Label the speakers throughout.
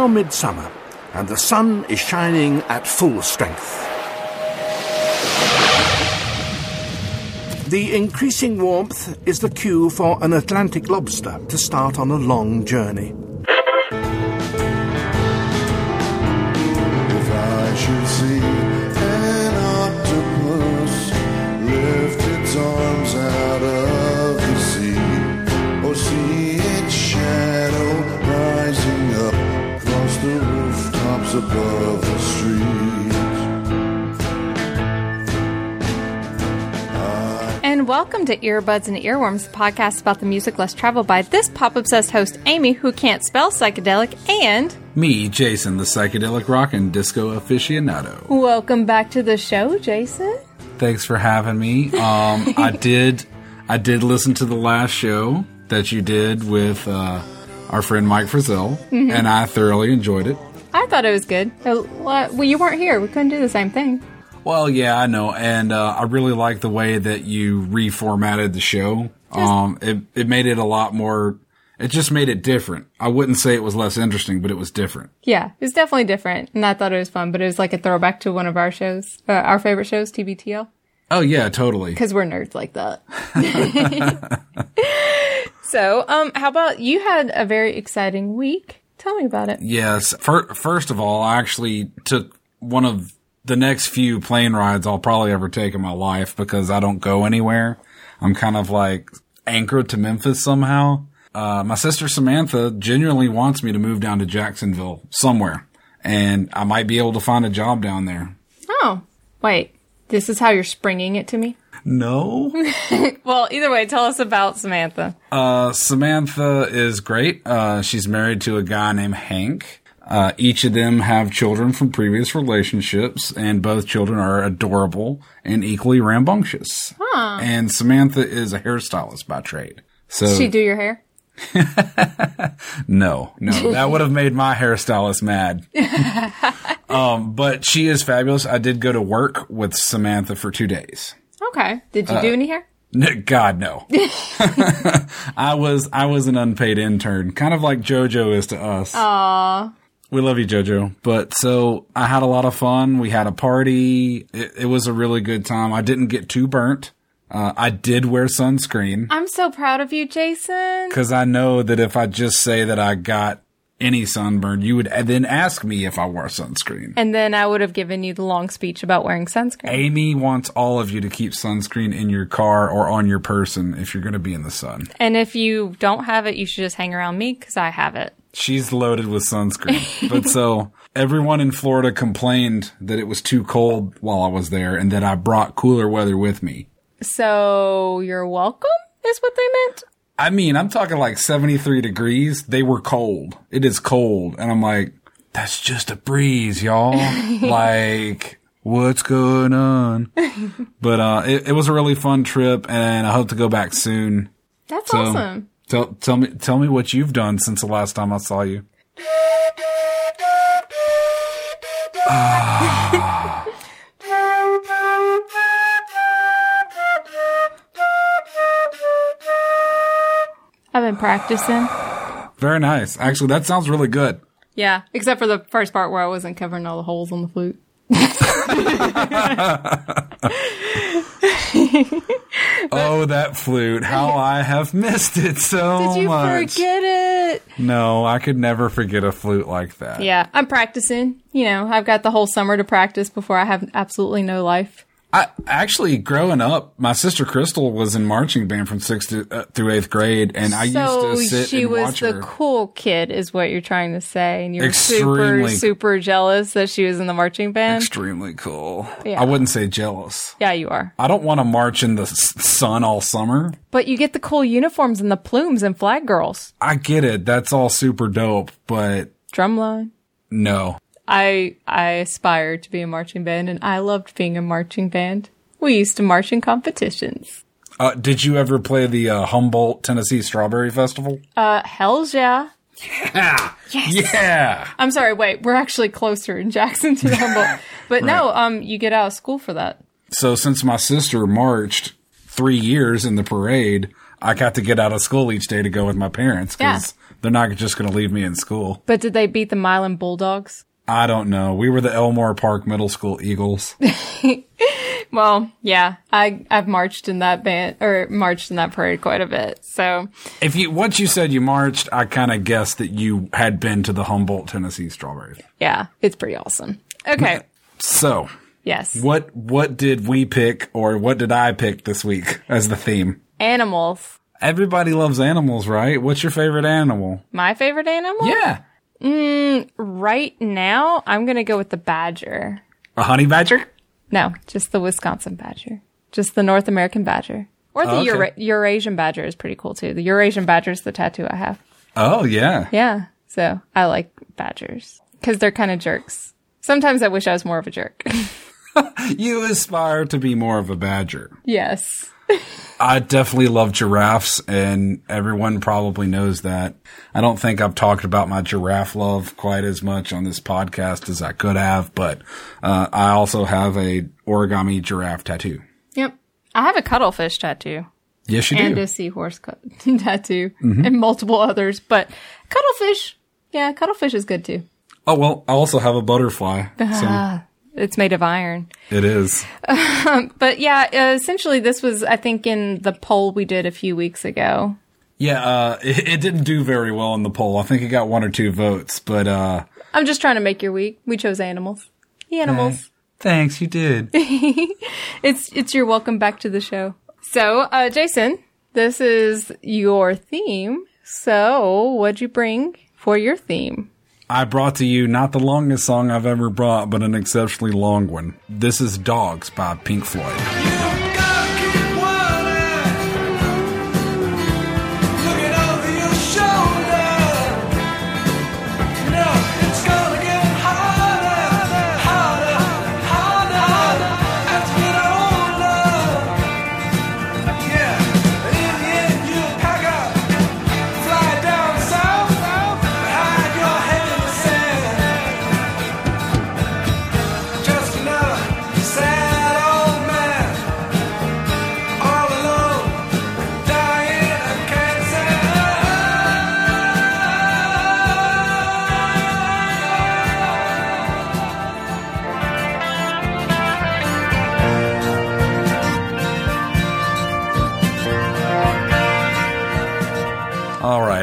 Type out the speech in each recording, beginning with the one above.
Speaker 1: now midsummer, and the sun is shining at full strength. The increasing warmth is the cue for an Atlantic lobster to start on a long journey.
Speaker 2: Above the streets.
Speaker 3: And welcome to Earbuds and Earworms, the podcast about the music less traveled by this pop obsessed host, Amy, who can't spell psychedelic, and
Speaker 4: Me, Jason, the psychedelic rock and disco aficionado.
Speaker 3: welcome back to the show, Jason.
Speaker 4: Thanks for having me. Um, I did, I did listen to the last show that you did with uh, our friend Mike Frizzell,
Speaker 3: Mm-hmm.
Speaker 4: and I thoroughly enjoyed it.
Speaker 3: I thought it was good. Uh, Well, you weren't here. We couldn't do the same thing.
Speaker 4: Well, yeah, I know, and uh, I really like the way that you reformatted the show. Um, it it made it a lot more. It just made it different. I wouldn't say it was less interesting, but it was different.
Speaker 3: Yeah, it was definitely different, and I thought it was fun. But it was like a throwback to one of our shows, uh, our favorite shows, TBTL,
Speaker 4: Oh yeah, totally.
Speaker 3: because we're nerds like that. so, um, how about you had a very exciting week? Tell me about it.
Speaker 4: Yes. Fir- first of all, I actually took one of the next few plane rides I'll probably ever take in my life because I don't go anywhere. I'm kind of like anchored to Memphis somehow. Uh, my sister Samantha genuinely wants me to move down to Jacksonville somewhere and I might be able to find a job down there.
Speaker 3: Oh, wait, this is how you're springing it to me.
Speaker 4: No.
Speaker 3: Well, either way, tell us about Samantha.
Speaker 4: Uh, Samantha is great. Uh, she's married to a guy named Hank. Uh, each of them have children from previous relationships, and both children are adorable and equally rambunctious. And Samantha is a hairstylist by trade. So
Speaker 3: Did she do your hair?
Speaker 4: no, no, that would have made my hairstylist mad. um, but she is fabulous. I did go to work with Samantha for two days.
Speaker 3: Okay. Did you do any hair?
Speaker 4: God no. I was I was an unpaid intern, kind of like JoJo is to us.
Speaker 3: Aw.
Speaker 4: We love you, JoJo. But so I had a lot of fun. We had a party. It, it was a really good time. I didn't get too burnt. Uh, I did wear sunscreen
Speaker 3: I'm so proud of you, Jason.
Speaker 4: because I know that if I just say that I got any sunburn, you would then ask me if I wore sunscreen.
Speaker 3: And then I would have given you the long speech about wearing sunscreen.
Speaker 4: Amy wants all of you to keep sunscreen in your car or on your person if you're going to be in the sun.
Speaker 3: And if you don't have it, you should just hang around me because I have it.
Speaker 4: She's loaded with sunscreen. but so everyone in Florida complained that it was too cold while I was there and that I brought cooler weather with me.
Speaker 3: So you're welcome, is what they meant.
Speaker 4: I mean, I'm talking like 73 degrees. They were cold. It is cold. And I'm like, that's just a breeze, y'all. like, what's going on? but, uh, it, it was a really fun trip and I hope to go back soon.
Speaker 3: That's
Speaker 4: So
Speaker 3: awesome.
Speaker 4: tell, tell me, tell me what you've done since the last time I saw you.
Speaker 3: I've been practicing.
Speaker 4: Very nice. Actually, that sounds really good.
Speaker 3: Yeah, except for the first part where I wasn't covering all the holes on the flute.
Speaker 4: Oh, that flute. How I have missed it so
Speaker 3: Did you
Speaker 4: much.
Speaker 3: forget it?
Speaker 4: No, I could never forget a flute like that.
Speaker 3: Yeah, I'm practicing. You know, I've got the whole summer to practice before I have absolutely no life.
Speaker 4: I actually growing up, my sister Crystal was in marching band from sixth to, uh, through eighth grade, and I
Speaker 3: so
Speaker 4: used to sit
Speaker 3: she
Speaker 4: and
Speaker 3: was
Speaker 4: watch
Speaker 3: the
Speaker 4: her.
Speaker 3: cool kid, is what you're trying to say, and you're super,
Speaker 4: Extremely.
Speaker 3: super jealous that she was in the marching band.
Speaker 4: Extremely cool.
Speaker 3: Yeah.
Speaker 4: I wouldn't say jealous.
Speaker 3: yeah, you are.
Speaker 4: I don't want to march in the s- sun all summer.
Speaker 3: But you get the cool uniforms and the plumes and flag girls.
Speaker 4: I get it. That's all super dope, but
Speaker 3: Drumline.
Speaker 4: no.
Speaker 3: I I aspired to be a marching band, and I loved being a marching band. We used to march in competitions.
Speaker 4: Uh, did you ever play the uh, Humboldt, Tennessee Strawberry Festival?
Speaker 3: Uh, hell's yeah.
Speaker 4: Yeah. Yeah.
Speaker 3: I'm sorry, wait, we're actually closer in Jackson to Humboldt. But no, um, you get out of school for that.
Speaker 4: So since my sister marched three years in the parade, I got to get out of school each day to go with my parents because they're not just going to leave me in school.
Speaker 3: But did they beat the Milan Bulldogs?
Speaker 4: I don't know. We were the Elmore Park Middle School Eagles.
Speaker 3: Well, yeah, I I've marched in that band or marched in that parade quite a bit. So
Speaker 4: if you once you said you marched, I kind of guessed that you had been to the Humboldt, Tennessee Strawberries.
Speaker 3: yeah, it's pretty awesome. Okay,
Speaker 4: So,
Speaker 3: yes,
Speaker 4: what what did we pick, or what did I pick this week as the theme?
Speaker 3: animals.
Speaker 4: Everybody loves animals, right? What's your favorite animal?
Speaker 3: My favorite animal.
Speaker 4: Yeah, Mm,
Speaker 3: right now, I'm gonna go with the badger.
Speaker 4: a honey badger.
Speaker 3: No, just the Wisconsin badger. Just the North American badger. Or the
Speaker 4: Oh, okay.
Speaker 3: Eura- Eurasian badger is pretty cool too. The Eurasian badger is the tattoo I have.
Speaker 4: Oh yeah,
Speaker 3: Yeah. So I like badgers because they're kind of jerks. Sometimes I wish I was more of a jerk.
Speaker 4: you aspire to be more of a badger.
Speaker 3: yes.
Speaker 4: I definitely love giraffes, and everyone probably knows that. I don't think I've talked about my giraffe love quite as much on this podcast as I could have, but uh, I also have a origami giraffe tattoo.
Speaker 3: Yep. I have a cuttlefish tattoo
Speaker 4: Yes, you do.
Speaker 3: and
Speaker 4: do.
Speaker 3: a seahorse cut- tattoo and multiple others, but cuttlefish, yeah, cuttlefish is good too.
Speaker 4: Oh well, I also have a butterfly. So
Speaker 3: It's made of iron.
Speaker 4: it is.
Speaker 3: But yeah, uh, essentially this was, I think, in the poll we did a few weeks ago.
Speaker 4: Yeah, uh, it, it didn't do very well in the poll. I think it got one or two votes, but uh,
Speaker 3: I'm just trying to make your week. We chose animals. The animals.
Speaker 4: thanks, you did.
Speaker 3: It's it's your welcome back to the show. So, uh, Jason, this is your theme. So, what'd you bring for your theme?
Speaker 4: I brought to you not the longest song I've ever brought, but an exceptionally long one. This is Dogs by Pink Floyd.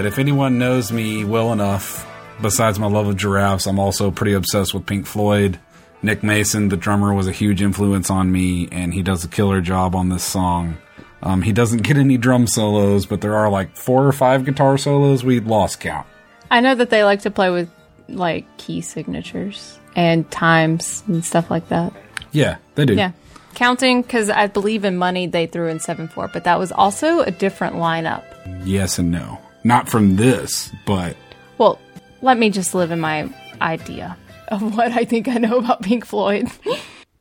Speaker 4: If anyone knows me well enough, besides my love of giraffes, I'm also pretty obsessed with Pink Floyd. Nick Mason, the drummer, was a huge influence on me, and he does a killer job on this song. Um, he doesn't get any drum solos, but there are like four or five guitar solos. We lost count.
Speaker 3: I know that they like to play with like key signatures and times and stuff like that.
Speaker 4: Yeah, they do.
Speaker 3: Yeah. Counting, because I believe in money they threw in 7 4, but that was also a different lineup.
Speaker 4: Yes and no. Not from this, but
Speaker 3: Well, let me just live in my idea of what I think I know about Pink Floyd.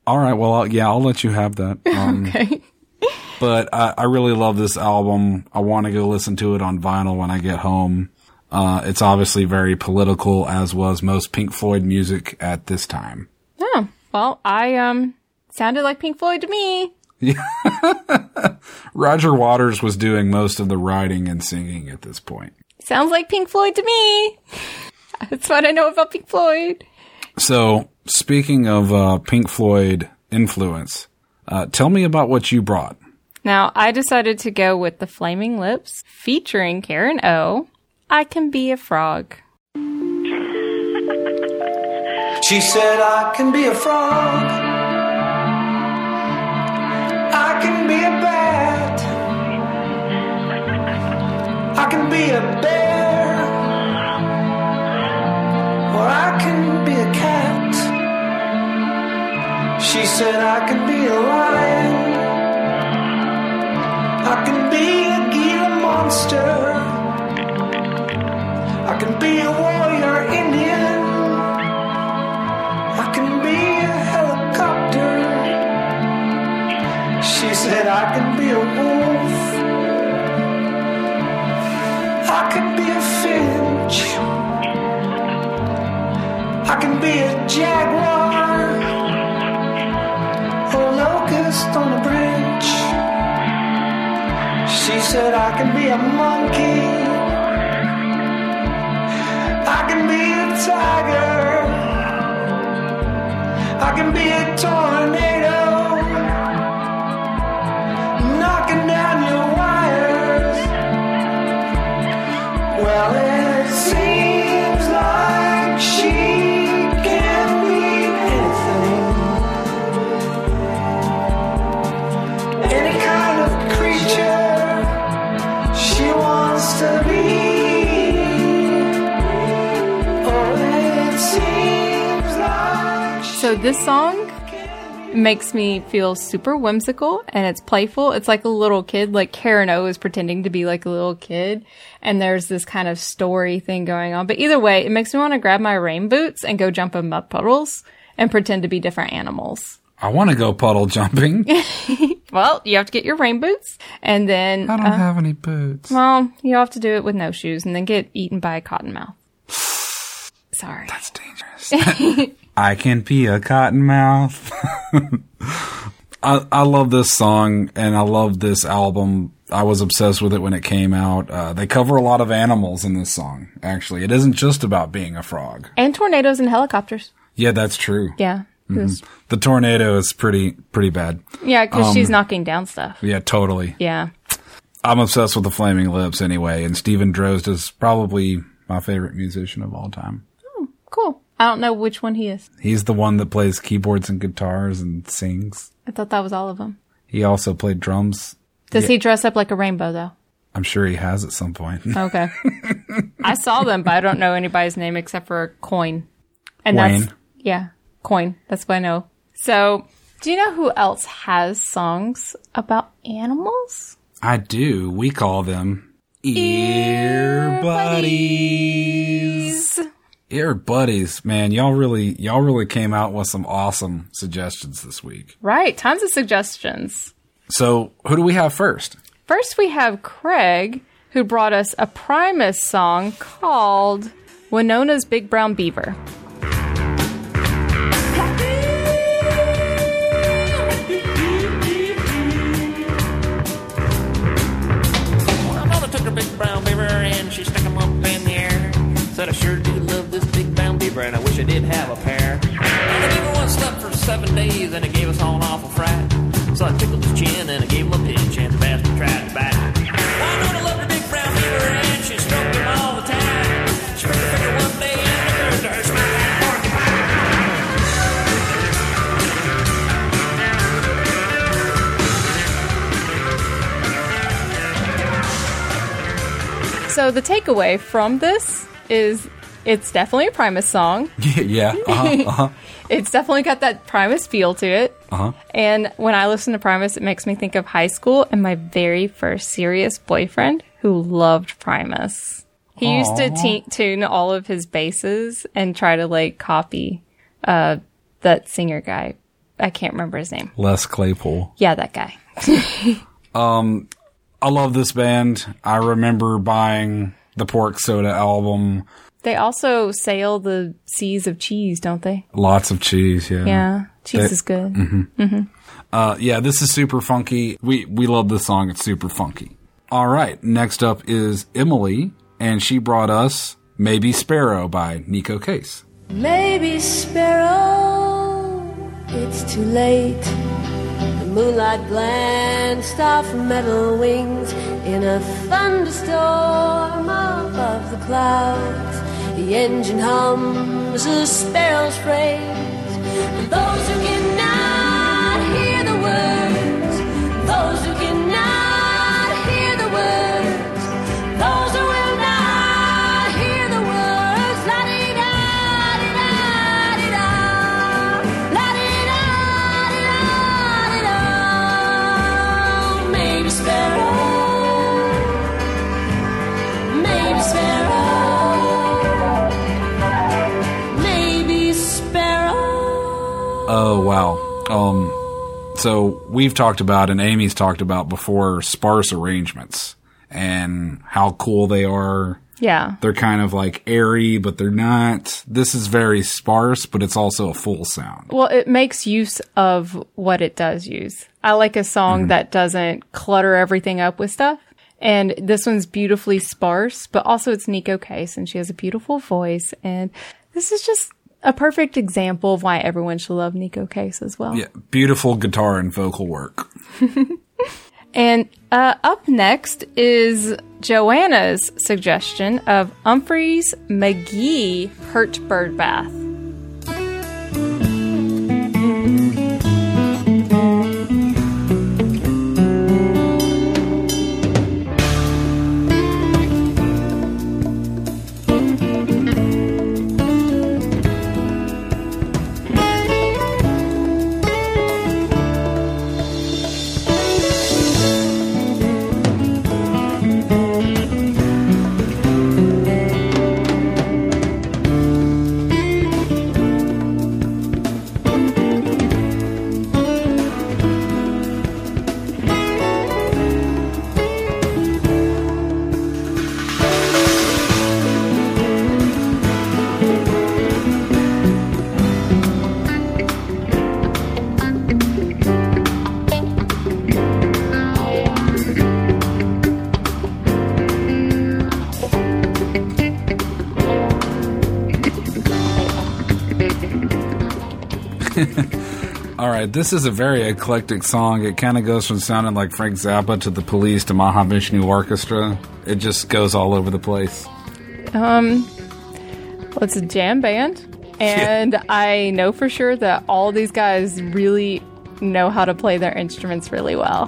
Speaker 4: all right. Well, I'll, yeah, I'll let you have that. Um,
Speaker 3: okay.
Speaker 4: but I, I really love this album. I want to go listen to it on vinyl when I get home. Uh, it's obviously very political, as was most Pink Floyd music at this time.
Speaker 3: Oh, well, I, um, sounded like Pink Floyd to me.
Speaker 4: Roger Waters was doing most of the writing and singing at this point.
Speaker 3: Sounds like Pink Floyd to me. That's what I know about Pink Floyd.
Speaker 4: So, speaking of uh, Pink Floyd influence, uh, tell me about what you brought.
Speaker 3: Now, I decided to go with the Flaming Lips featuring Karen O. I can be a frog.
Speaker 5: She said, I can be a frog. I can be a bear. Or I can be a cat. She said, I can be a lion. I can be a Gila monster. I can be a warrior Indian. I can be a helicopter. She said I can be a wolf. I can be a jaguar or a locust on a branch. She said I can be a monkey. I can be a tiger. I can be a tornado.
Speaker 3: So this song makes me feel super whimsical and it's playful. It's like a little kid, like Karen O is pretending to be like a little kid. And there's this kind of story thing going on. But either way, it makes me want to grab my rain boots and go jump in mud puddles and pretend to be different animals.
Speaker 4: I want to go puddle jumping.
Speaker 3: Well, you have to get your rain boots and then,
Speaker 4: I don't
Speaker 3: uh,
Speaker 4: have any boots.
Speaker 3: well, you have to do it with no shoes and then get eaten by a cottonmouth. Sorry.
Speaker 4: That's dangerous. I can be a cottonmouth. I I love this song and I love this album. I was obsessed with it when it came out. Uh, they cover a lot of animals in this song. Actually, it isn't just about being a frog.
Speaker 3: And tornadoes and helicopters.
Speaker 4: Yeah, that's true.
Speaker 3: Yeah. This-
Speaker 4: The tornado is pretty pretty bad.
Speaker 3: Yeah, because
Speaker 4: Um,
Speaker 3: she's knocking down stuff.
Speaker 4: Yeah, totally.
Speaker 3: Yeah.
Speaker 4: I'm obsessed with the Flaming Lips anyway, and Steven Drozd is probably my favorite musician of all time.
Speaker 3: Cool. I don't know which one he is.
Speaker 4: He's the one that plays keyboards and guitars and sings.
Speaker 3: I thought that was all of them.
Speaker 4: He also played drums.
Speaker 3: Does he dress up like a rainbow though?
Speaker 4: I'm sure he has at some point.
Speaker 3: Okay. I saw them, but I don't know anybody's name except for Coyne. And
Speaker 4: Wayne.
Speaker 3: that's yeah, Coyne. That's what I know. So, do you know who else has songs about animals?
Speaker 4: I do. We call them ear buddies. Ear buddies, man. Y'all really, y'all really came out with some awesome suggestions this week.
Speaker 3: Right, tons of suggestions.
Speaker 4: So, who do we have first?
Speaker 3: First, we have Craig, who brought us a Primus song called Winona's Big Brown Beaver.
Speaker 6: Seven days and it gave us all an awful fright. So I tickled his chin and I gave him a pinch and the bastard tried to bite. I know I loved her big brown beaver and she stroked him all the time. She picked her finger one day and the nerve to her smile like a porcupine.
Speaker 3: So, the takeaway from this is it's definitely a Primus song.
Speaker 4: yeah. Uh-huh, uh-huh.
Speaker 3: It's definitely got that Primus feel to it.
Speaker 4: Uh-huh.
Speaker 3: And when I listen to Primus, it makes me think of high school and my very first serious boyfriend who loved Primus. He used to te- tune all of his basses and try to like copy uh, that singer guy. I can't remember his name.
Speaker 4: Les Claypool.
Speaker 3: Yeah, that guy.
Speaker 4: I love this band. I remember buying the Pork Soda album.
Speaker 3: They also sail the seas of cheese, don't they?
Speaker 4: Lots of cheese. Yeah.
Speaker 3: Yeah, cheese
Speaker 4: They-
Speaker 3: is good.
Speaker 4: Uh, yeah, this is super funky. We we love this song. It's super funky. All right, next up is Emily, and she brought us "Maybe Sparrow" by Neko Case.
Speaker 7: Maybe sparrow, it's too late. The moonlight glanced off metal wings in a thunderstorm above the clouds. The engine hums a sparrow's phrase. And those who cannot
Speaker 4: so we've talked about and Amy's talked about before sparse arrangements and how cool they are.
Speaker 3: Yeah.
Speaker 4: They're kind of like airy, but they're not. This is very sparse, but it's also a full sound.
Speaker 3: Well, it makes use of what it does use. I like a song mm-hmm. that doesn't clutter everything up with stuff. And this one's beautifully sparse, but also it's Neko Case and she has a beautiful voice. And This is just a perfect example of why everyone should love Neko Case as well.
Speaker 4: Yeah, beautiful guitar and vocal work.
Speaker 3: And uh, up next is Joanna's suggestion of Umphrey's McGee Hurt Bird Bath.
Speaker 4: All right, this is a very eclectic song. It kind of goes from sounding like Frank Zappa to the Police to Mahavishnu Orchestra. It just goes all over the place.
Speaker 3: Um, well, it's a jam band, and I know for sure that all these guys really know how to play their instruments really well.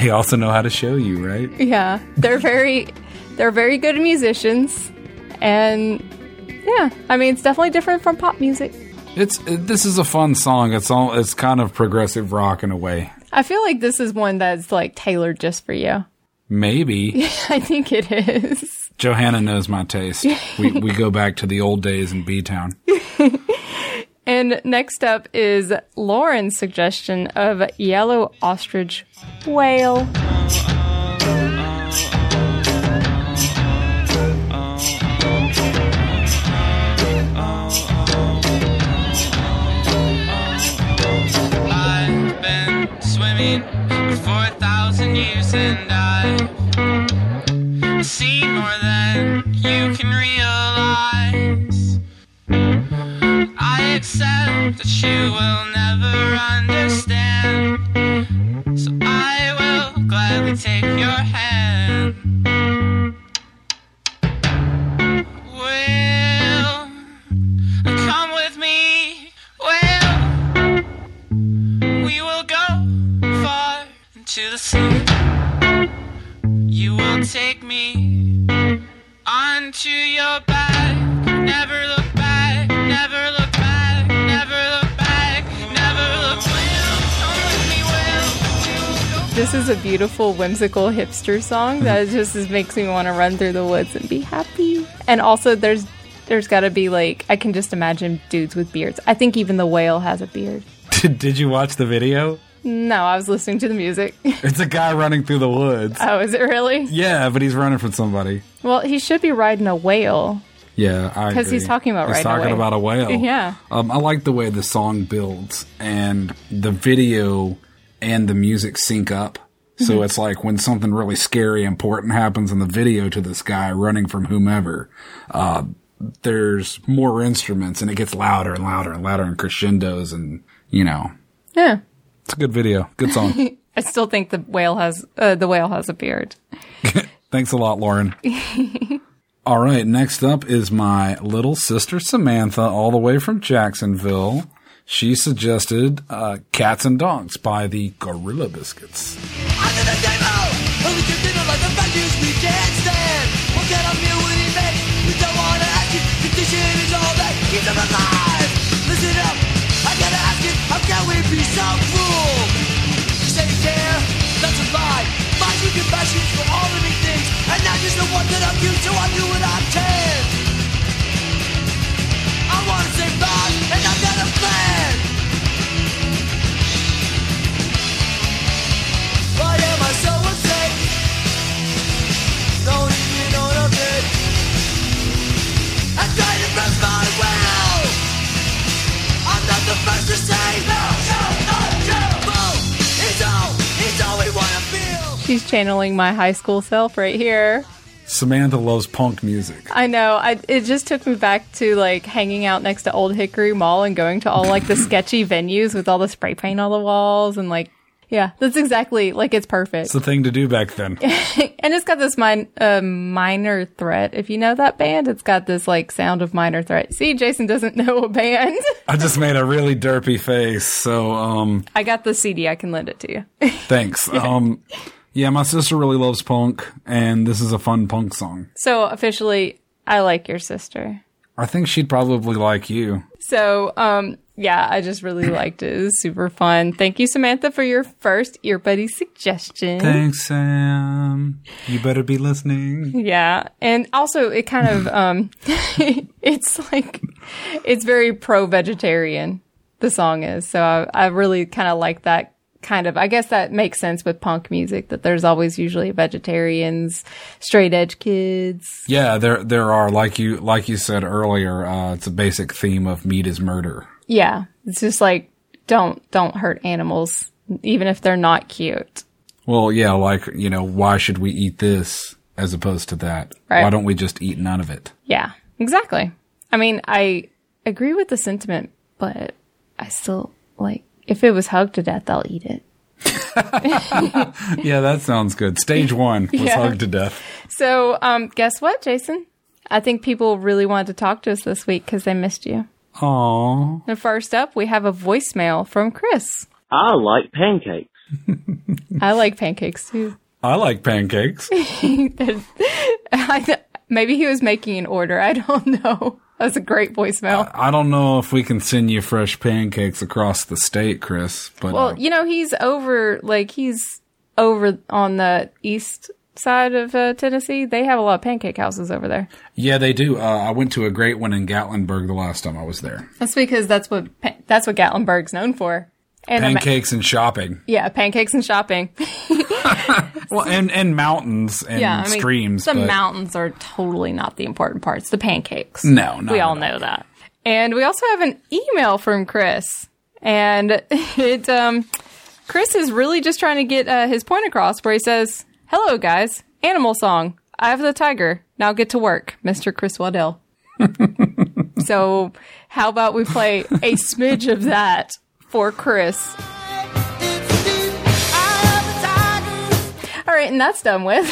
Speaker 4: They also know how to show you, right?
Speaker 3: Yeah, they're very, they're very good musicians, and yeah, I mean it's definitely different from pop music.
Speaker 4: It's it, this is a fun song. It's all it's kind of progressive rock in a way.
Speaker 3: I feel like this is one that's like tailored just for you.
Speaker 4: Maybe
Speaker 3: I think it is.
Speaker 4: Johanna knows my taste. We we go back to the old days in B Town.
Speaker 3: And next up is Lauren's suggestion of Yellow Ostrich Whale.
Speaker 8: Swimming for 4,000 years and I've seen more than you can realize. I accept that you will never understand.
Speaker 3: Beautiful, whimsical hipster song that just is, makes me want to run through the woods and be happy. And also, there's there's got to be like I can just imagine dudes with beards. I think even the whale has a beard.
Speaker 4: Did, did you watch the video?
Speaker 3: No, I was listening to the music.
Speaker 4: It's a guy running through the woods.
Speaker 3: oh, is it really?
Speaker 4: Yeah, but he's running from somebody.
Speaker 3: Well, he should be riding a whale.
Speaker 4: Yeah,
Speaker 3: because he's talking about
Speaker 4: he's
Speaker 3: riding a
Speaker 4: talking
Speaker 3: whale.
Speaker 4: about a whale.
Speaker 3: Yeah.
Speaker 4: um, I like the way the song builds and the video and the music sync up. So
Speaker 3: Mm-hmm.
Speaker 4: it's like when something really scary, important happens in the video to this guy running from whomever. Uh, there's more instruments and it gets louder and louder and louder and crescendos and you know
Speaker 3: Yeah.
Speaker 4: it's a good video, good song.
Speaker 3: I still think the whale has uh, the whale has a beard.
Speaker 4: Thanks a lot, Lauren. all right, next up is my little sister Samantha, all the way from Jacksonville. She suggested uh, Cats and Dogs by the Gorilla Biscuits.
Speaker 8: That's a lie. Compassion for all things, and the one that I'm used to. I do
Speaker 3: She's channeling my high school self right here.
Speaker 4: Samantha loves punk music.
Speaker 3: I know. I, it just took me back to like hanging out next to Old Hickory Mall and going to all like the sketchy venues with all the spray paint on the walls and like, yeah, that's exactly like it's perfect.
Speaker 4: It's the thing to do back then.
Speaker 3: and it's got this min- uh, minor threat. If you know that band, it's got this like sound of minor threat. See, Jason doesn't know a band.
Speaker 4: I just made a really derpy face, so um
Speaker 3: I got the CD. I can lend it to you.
Speaker 4: thanks. Um yeah, my sister really loves punk and this is a fun punk song.
Speaker 3: so officially, I like your sister.
Speaker 4: I think she'd probably like you.
Speaker 3: So, um, yeah, I just really liked it. It was super fun. Thank you, Samantha, for your first earbuddy suggestion.
Speaker 4: Thanks, Sam. You better be listening.
Speaker 3: Yeah, and also it kind of um, it's like it's very pro-vegetarian. The song is so I, I really kind of like that kind of. I guess that makes sense with punk music that there's always usually vegetarians, straight edge kids.
Speaker 4: Yeah, there there are like you like you said earlier, uh it's a basic theme of meat is murder.
Speaker 3: Yeah, it's just like don't don't hurt animals, even if they're not cute.
Speaker 4: Well, yeah, like, you know, why should we eat this as opposed to that?
Speaker 3: Right.
Speaker 4: Why don't we just eat none of it?
Speaker 3: Yeah, exactly. I mean, I agree with the sentiment, but I still like if it was hugged to death, I'll eat it.
Speaker 4: Yeah, that sounds good. Stage one was
Speaker 3: Yeah.
Speaker 4: hugged to death.
Speaker 3: So, um, guess what, Jason? I think people really wanted to talk to us this week because they missed you.
Speaker 4: Aww.
Speaker 3: And first up, we have a voicemail from Chris.
Speaker 9: I like pancakes.
Speaker 3: I like pancakes too.
Speaker 4: I like pancakes.
Speaker 3: Maybe he was making an order. I don't know. That's a great voicemail.
Speaker 4: I don't know if we can send you fresh pancakes across the state, Chris, but
Speaker 3: well,
Speaker 4: uh,
Speaker 3: you know, he's over, like, he's over on the east side of uh, Tennessee. They have a lot of pancake houses over there.
Speaker 4: yeah, they do. Uh, I went to a great one in Gatlinburg the last time I was there.
Speaker 3: That's because that's what that's what Gatlinburg's known for. And
Speaker 4: Pancakes and shopping.
Speaker 3: yeah, pancakes and shopping.
Speaker 4: Well, and, and mountains and
Speaker 3: yeah, I mean,
Speaker 4: streams.
Speaker 3: The
Speaker 4: but
Speaker 3: mountains are totally not the important parts. The pancakes.
Speaker 4: No,
Speaker 3: we all know that. And we also have an email from Chris, and it um, Chris is really just trying to get uh, his point across, where he says, "Hello, guys, animal song. I have the tiger. Now get to work, Mister Chris Waddell." so, how about we play a smidge of that for Chris? All right, and that's done with.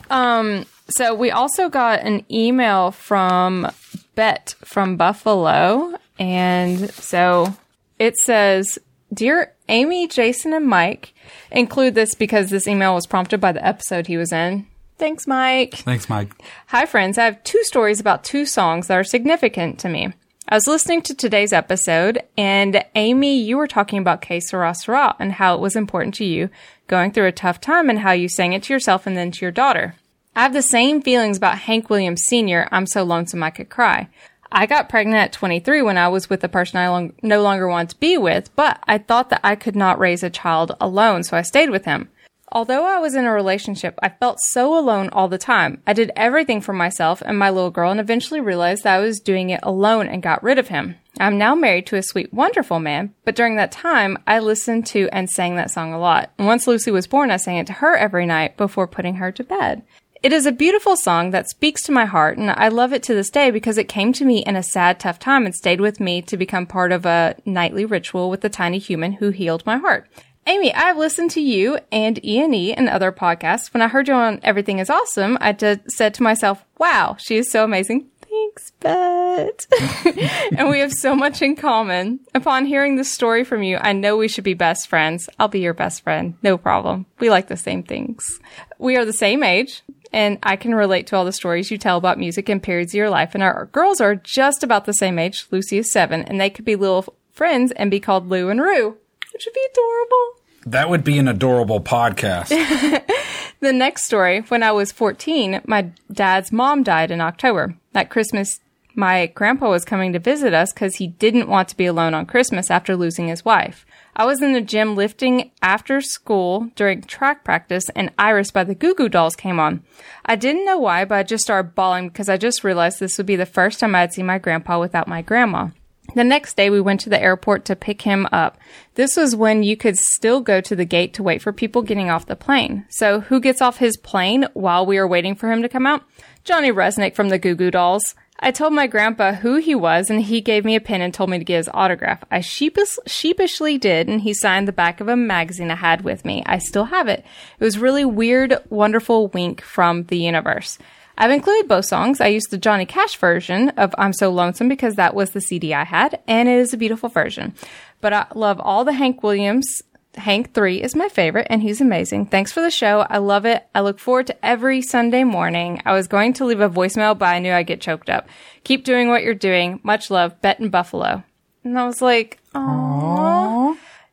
Speaker 3: um, so we also got an email from Bet from Buffalo, and so it says, "Dear Amy, Jason, and Mike, include this because this email was prompted by the episode he was in." Thanks, Mike.
Speaker 4: Thanks, Mike.
Speaker 3: Hi, friends. I have two stories about two songs that are significant to me. I was listening to today's episode, and Amy, you were talking about Que Sera Sera and how it was important to you going through a tough time and how you sang it to yourself and then to your daughter. I have the same feelings about Hank Williams Sr., I'm So Lonesome I Could Cry. I got pregnant at 23 when I was with a person I long- no longer want to be with, but I thought that I could not raise a child alone, so I stayed with him. Although I was in a relationship, I felt so alone all the time. I did everything for myself and my little girl and eventually realized that I was doing it alone and got rid of him. I'm now married to a sweet, wonderful man, but during that time, I listened to and sang that song a lot. And once Lucy was born, I sang it to her every night before putting her to bed. It is a beautiful song that speaks to my heart, and I love it to this day because it came to me in a sad, tough time and stayed with me to become part of a nightly ritual with the tiny human who healed my heart. Amy, I've listened to you and E&E and other podcasts. When I heard you on Everything is Awesome, I did, said to myself, wow, she is so amazing. Thanks, Bet. and we have so much in common. Upon hearing this story from you, I know we should be best friends. I'll be your best friend. No problem. We like the same things. We are the same age, and I can relate to all the stories you tell about music and periods of your life. And our girls are just about the same age. Lucy is seven, and they could be little friends and be called Lou and Rue, which would be adorable.
Speaker 4: That would be an adorable podcast.
Speaker 3: The next story, when I was 14, my dad's mom died in October. That Christmas, my grandpa was coming to visit us because he didn't want to be alone on Christmas after losing his wife. I was in the gym lifting after school during track practice, and Iris by the Goo Goo Dolls came on. I didn't know why, but I just started bawling because I just realized this would be the first time I'd see my grandpa without my grandma. The next day, we went to the airport to pick him up. This was when you could still go to the gate to wait for people getting off the plane. So, who gets off his plane while we are waiting for him to come out? Johnny Rzeznik from the Goo Goo Dolls. I told my grandpa who he was, and he gave me a pen and told me to get his autograph. I sheepish, sheepishly did, and he signed the back of a magazine I had with me. I still have it. It was really weird, wonderful wink from the universe. I've included both songs. I used the Johnny Cash version of I'm So Lonesome because that was the CD I had, and it is a beautiful version. But I love all the Hank Williams. Hank 3 is my favorite, and he's amazing. Thanks for the show. I love it. I look forward to every Sunday morning. I was going to leave a voicemail, but I knew I'd get choked up. Keep doing what you're doing. Much love, Bet in Buffalo. And I was like, Aww.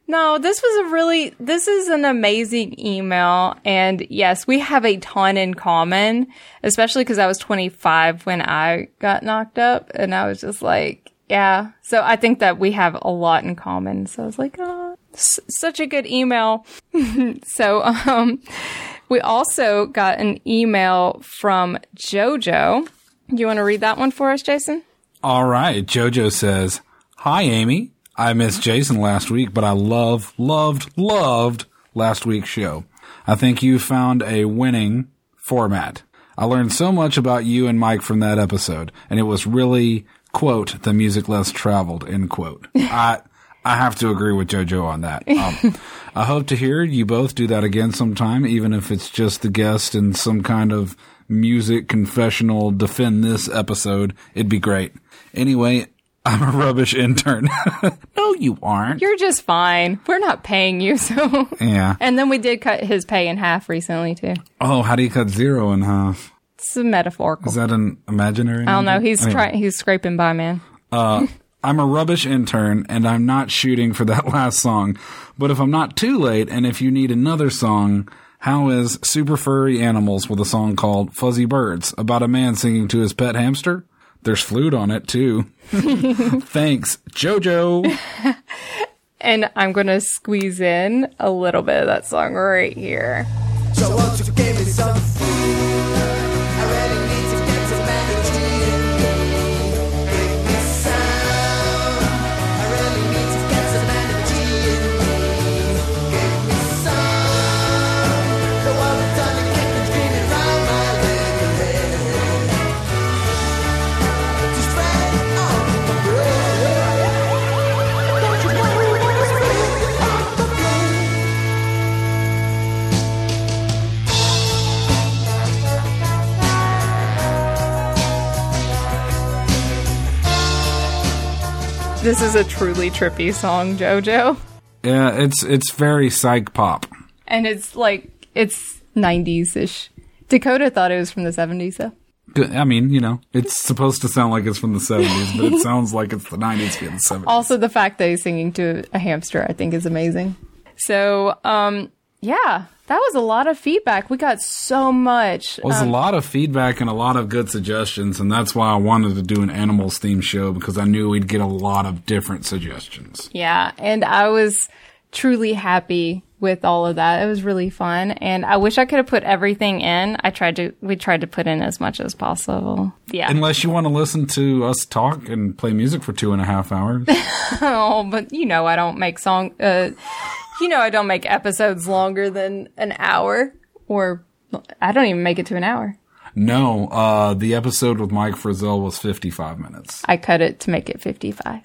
Speaker 3: No, this was a really, this is an amazing email. And yes, we have a ton in common, especially because I was 25 when I got knocked up. And I was just like, yeah. So I think that we have a lot in common. So I was like, oh, s- such a good email. so, um, we also got an email from Jojo. You want to read that one for us, Jason?
Speaker 4: All right. Jojo says, Hi, Amy. I missed Jason last week, but I love, loved, loved last week's show. I think you found a winning format. I learned so much about you and Mike from that episode, and it was really, quote, the music less traveled, end quote. I, I have to agree with JoJo on that. Um, I hope to hear you both do that again sometime, even if it's just the guest and some kind of music confessional defend this episode. It'd be great. Anyway, I'm a rubbish intern. no, you aren't.
Speaker 3: You're just fine. We're not paying you, so.
Speaker 4: yeah.
Speaker 3: And then we did cut his pay in half recently, too.
Speaker 4: Oh, how do you cut zero in half?
Speaker 3: It's a metaphorical.
Speaker 4: Is that an imaginary?
Speaker 3: I don't know. He's
Speaker 4: mean,
Speaker 3: trying. He's scraping by, man.
Speaker 4: Uh, I'm a rubbish intern and I'm not shooting for that last song. But if I'm not too late and if you need another song, how is Super Furry Animals with a song called Fuzzy Birds about a man singing to his pet hamster? There's flute on it too. Thanks, Jojo.
Speaker 3: And I'm gonna squeeze in a little bit of that song right here.
Speaker 9: So
Speaker 3: This is a truly trippy song, JoJo.
Speaker 4: Yeah, it's it's very psych pop.
Speaker 3: And it's like, it's 90s ish. Dakota thought it was from the 70s, though.
Speaker 4: I mean, you know, it's supposed to sound like it's from the 70s, but it sounds like it's the 90s via the 70s.
Speaker 3: Also, the fact that he's singing to a hamster, I think, is amazing. So, um, yeah, that was a lot of feedback. We got so much.
Speaker 4: It was
Speaker 3: Um,
Speaker 4: a lot of feedback and a lot of good suggestions, and that's why I wanted to do an animals themed show because I knew we'd get a lot of different suggestions.
Speaker 3: Yeah, and I was truly happy with all of that. It was really fun, and I wish I could have put everything in. I tried to. We tried to put in as much as possible. Yeah.
Speaker 4: Unless you want to listen to us talk and play music for two and a half hours.
Speaker 3: oh, but you know, I don't make song. Uh, you know, I don't make episodes longer than an hour, or I don't even make it to an hour.
Speaker 4: no, uh, the episode with Mike Frizzell was 55 minutes.
Speaker 3: I cut it to make it fifty-five.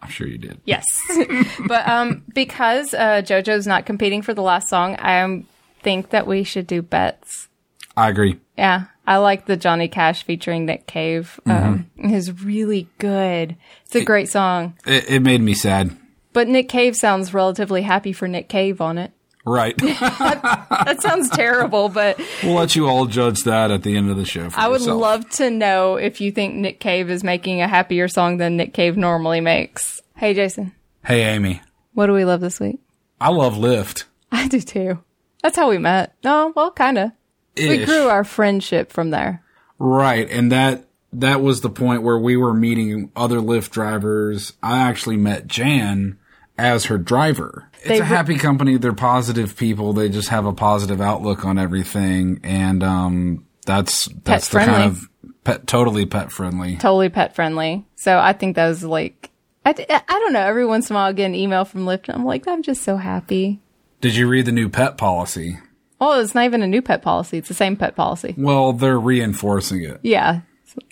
Speaker 4: I'm sure you did.
Speaker 3: Yes, but um, because uh, JoJo's not competing for the last song, I um, think that we should do bets.
Speaker 4: I agree.
Speaker 3: Yeah, I like the Johnny Cash featuring Nick Cave. Um, is really good. It's a great song,
Speaker 4: It, it made me sad.
Speaker 3: But Nick Cave sounds relatively happy for Nick Cave on it.
Speaker 4: Right.
Speaker 3: That sounds terrible, but
Speaker 4: we'll let you all judge that at the end of the show. For
Speaker 3: I would
Speaker 4: yourself.
Speaker 3: love to know if you think Nick Cave is making a happier song than Nick Cave normally makes. Hey, Jason,
Speaker 4: Hey, Amy.
Speaker 3: what do we love this week?
Speaker 4: I love Lyft.
Speaker 3: I do too. That's how we met. No, well, kind of. We grew our friendship from there.
Speaker 4: Right, and that that was the point where we were meeting other Lyft drivers. I actually met Jan as her driver. It's
Speaker 3: They
Speaker 4: a happy company. They're positive people. They just have a positive outlook on everything, and um, that's that's the
Speaker 3: friendly.
Speaker 4: kind of pet, totally pet friendly.
Speaker 3: Totally pet friendly. So I think that was like, I, I don't know. Every once in a while, I get an email from Lyft, and I'm like, I'm just so happy.
Speaker 4: Did you read the new pet policy?
Speaker 3: Oh, it's not even a new pet policy. It's the same pet policy.
Speaker 4: Well, they're reinforcing it.
Speaker 3: Yeah.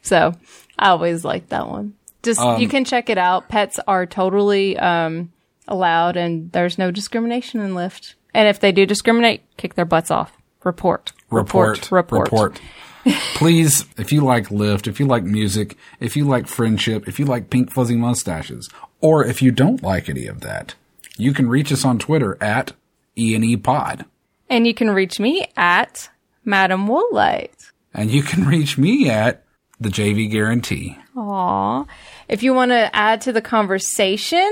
Speaker 3: So I always like that one. Just you can check it out. Pets are totally um, allowed, and there's no discrimination in Lyft. And if they do discriminate, kick their butts off. Report.
Speaker 4: Report.
Speaker 3: Report.
Speaker 4: Report. Please, if you like Lyft, if you like music, if you like friendship, if you like pink fuzzy mustaches, or if you don't like any of that, you can reach us on Twitter at E&E Pod.
Speaker 3: And you can reach me at Madam Woolite.
Speaker 4: And you can reach me at the JV Guarantee.
Speaker 3: Aw. If you want to add to the conversation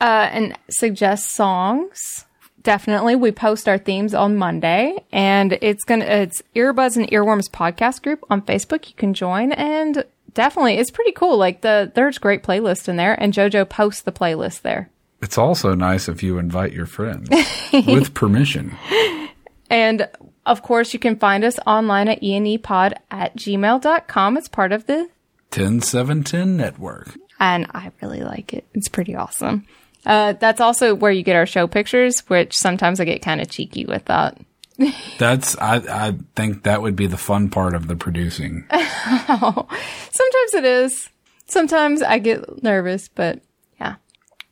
Speaker 3: uh, and suggest songs, definitely we post our themes on Monday, and it's gonna it's Earbuds and Earworms podcast group on Facebook. You can join, and definitely it's pretty cool. Like the there's great playlist in there, and JoJo posts the playlist there.
Speaker 4: It's also nice if you invite your friends with permission.
Speaker 3: And of course, you can find us online at enepod at gmail.com. It's part of the
Speaker 4: 10710 Network.
Speaker 3: and I really like it. It's pretty awesome. Uh, that's also where you get our show pictures, which sometimes I get kind of cheeky with that.
Speaker 4: That's I I think that would be the fun part of the producing.
Speaker 3: Sometimes it is. Sometimes I get nervous, but.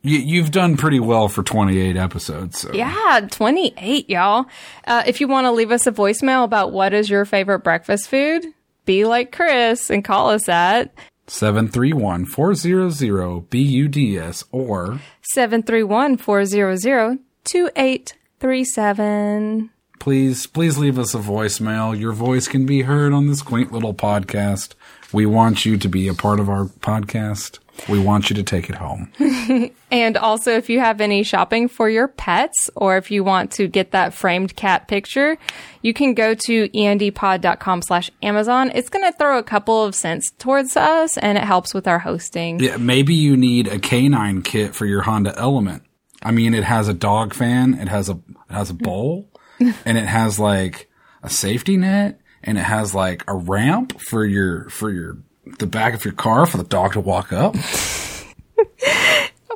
Speaker 4: You, you've done pretty well for 28 episodes. So.
Speaker 3: Yeah, 28, y'all. Uh, if you want to leave us a voicemail about what is your favorite breakfast food, be like Chris and call us at
Speaker 4: 731 400 BUDS or
Speaker 3: 731 400 2837.
Speaker 4: please, please leave us a voicemail. Your voice can be heard on this quaint little podcast. We want you to be a part of our podcast. We want you to take it home.
Speaker 3: And also, if you have any shopping for your pets, or if you want to get that framed cat picture, you can go to endpod.com slash Amazon. It's going to throw a couple of cents towards us, and it helps with our hosting.
Speaker 4: Yeah, maybe you need a canine kit for your Honda Element. I mean, it has a dog fan, it has a it has a bowl, and it has like a safety net, and it has like a ramp for your for your the back of your car for the dog to walk up.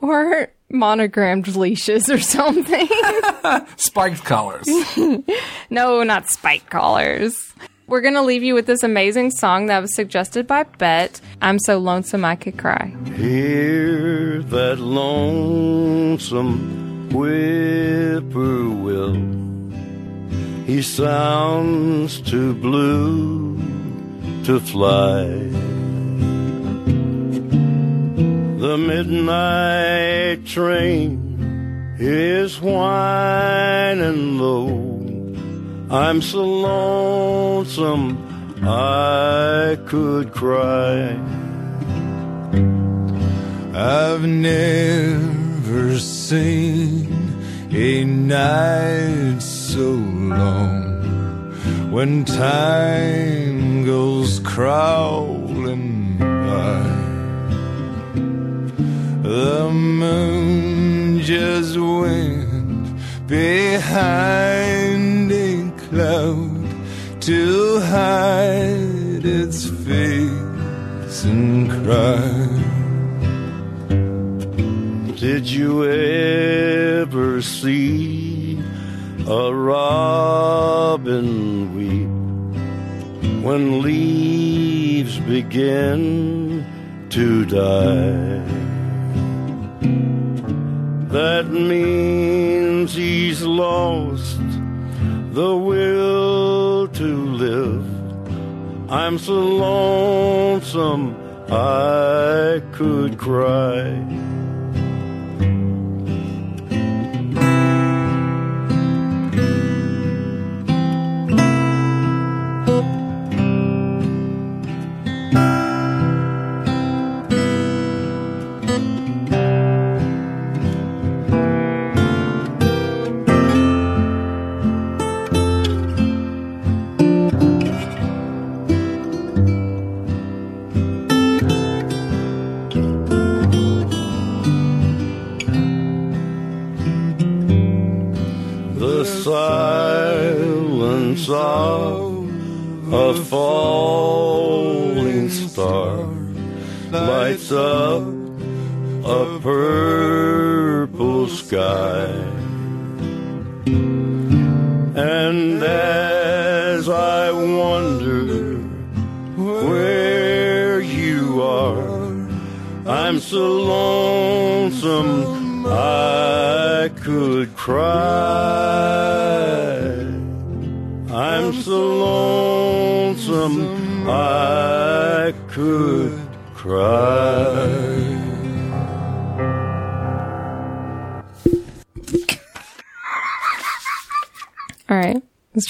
Speaker 3: Or monogrammed leashes or something.
Speaker 4: Spiked collars.
Speaker 3: no, not spike collars. We're going to leave you with this amazing song that was suggested by Bet. I'm so lonesome I could cry.
Speaker 2: Hear that lonesome whippoorwill. He sounds too blue to fly. The midnight train is whining low. I'm so lonesome I could cry.
Speaker 10: I've never seen a night so long when time goes crawling by. The moon just went behind a cloud to hide its face and cry.
Speaker 2: Did you ever see a robin weep when leaves begin to die? That means he's lost the will to live. I'm so lonesome I could cry.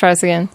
Speaker 3: Try this again.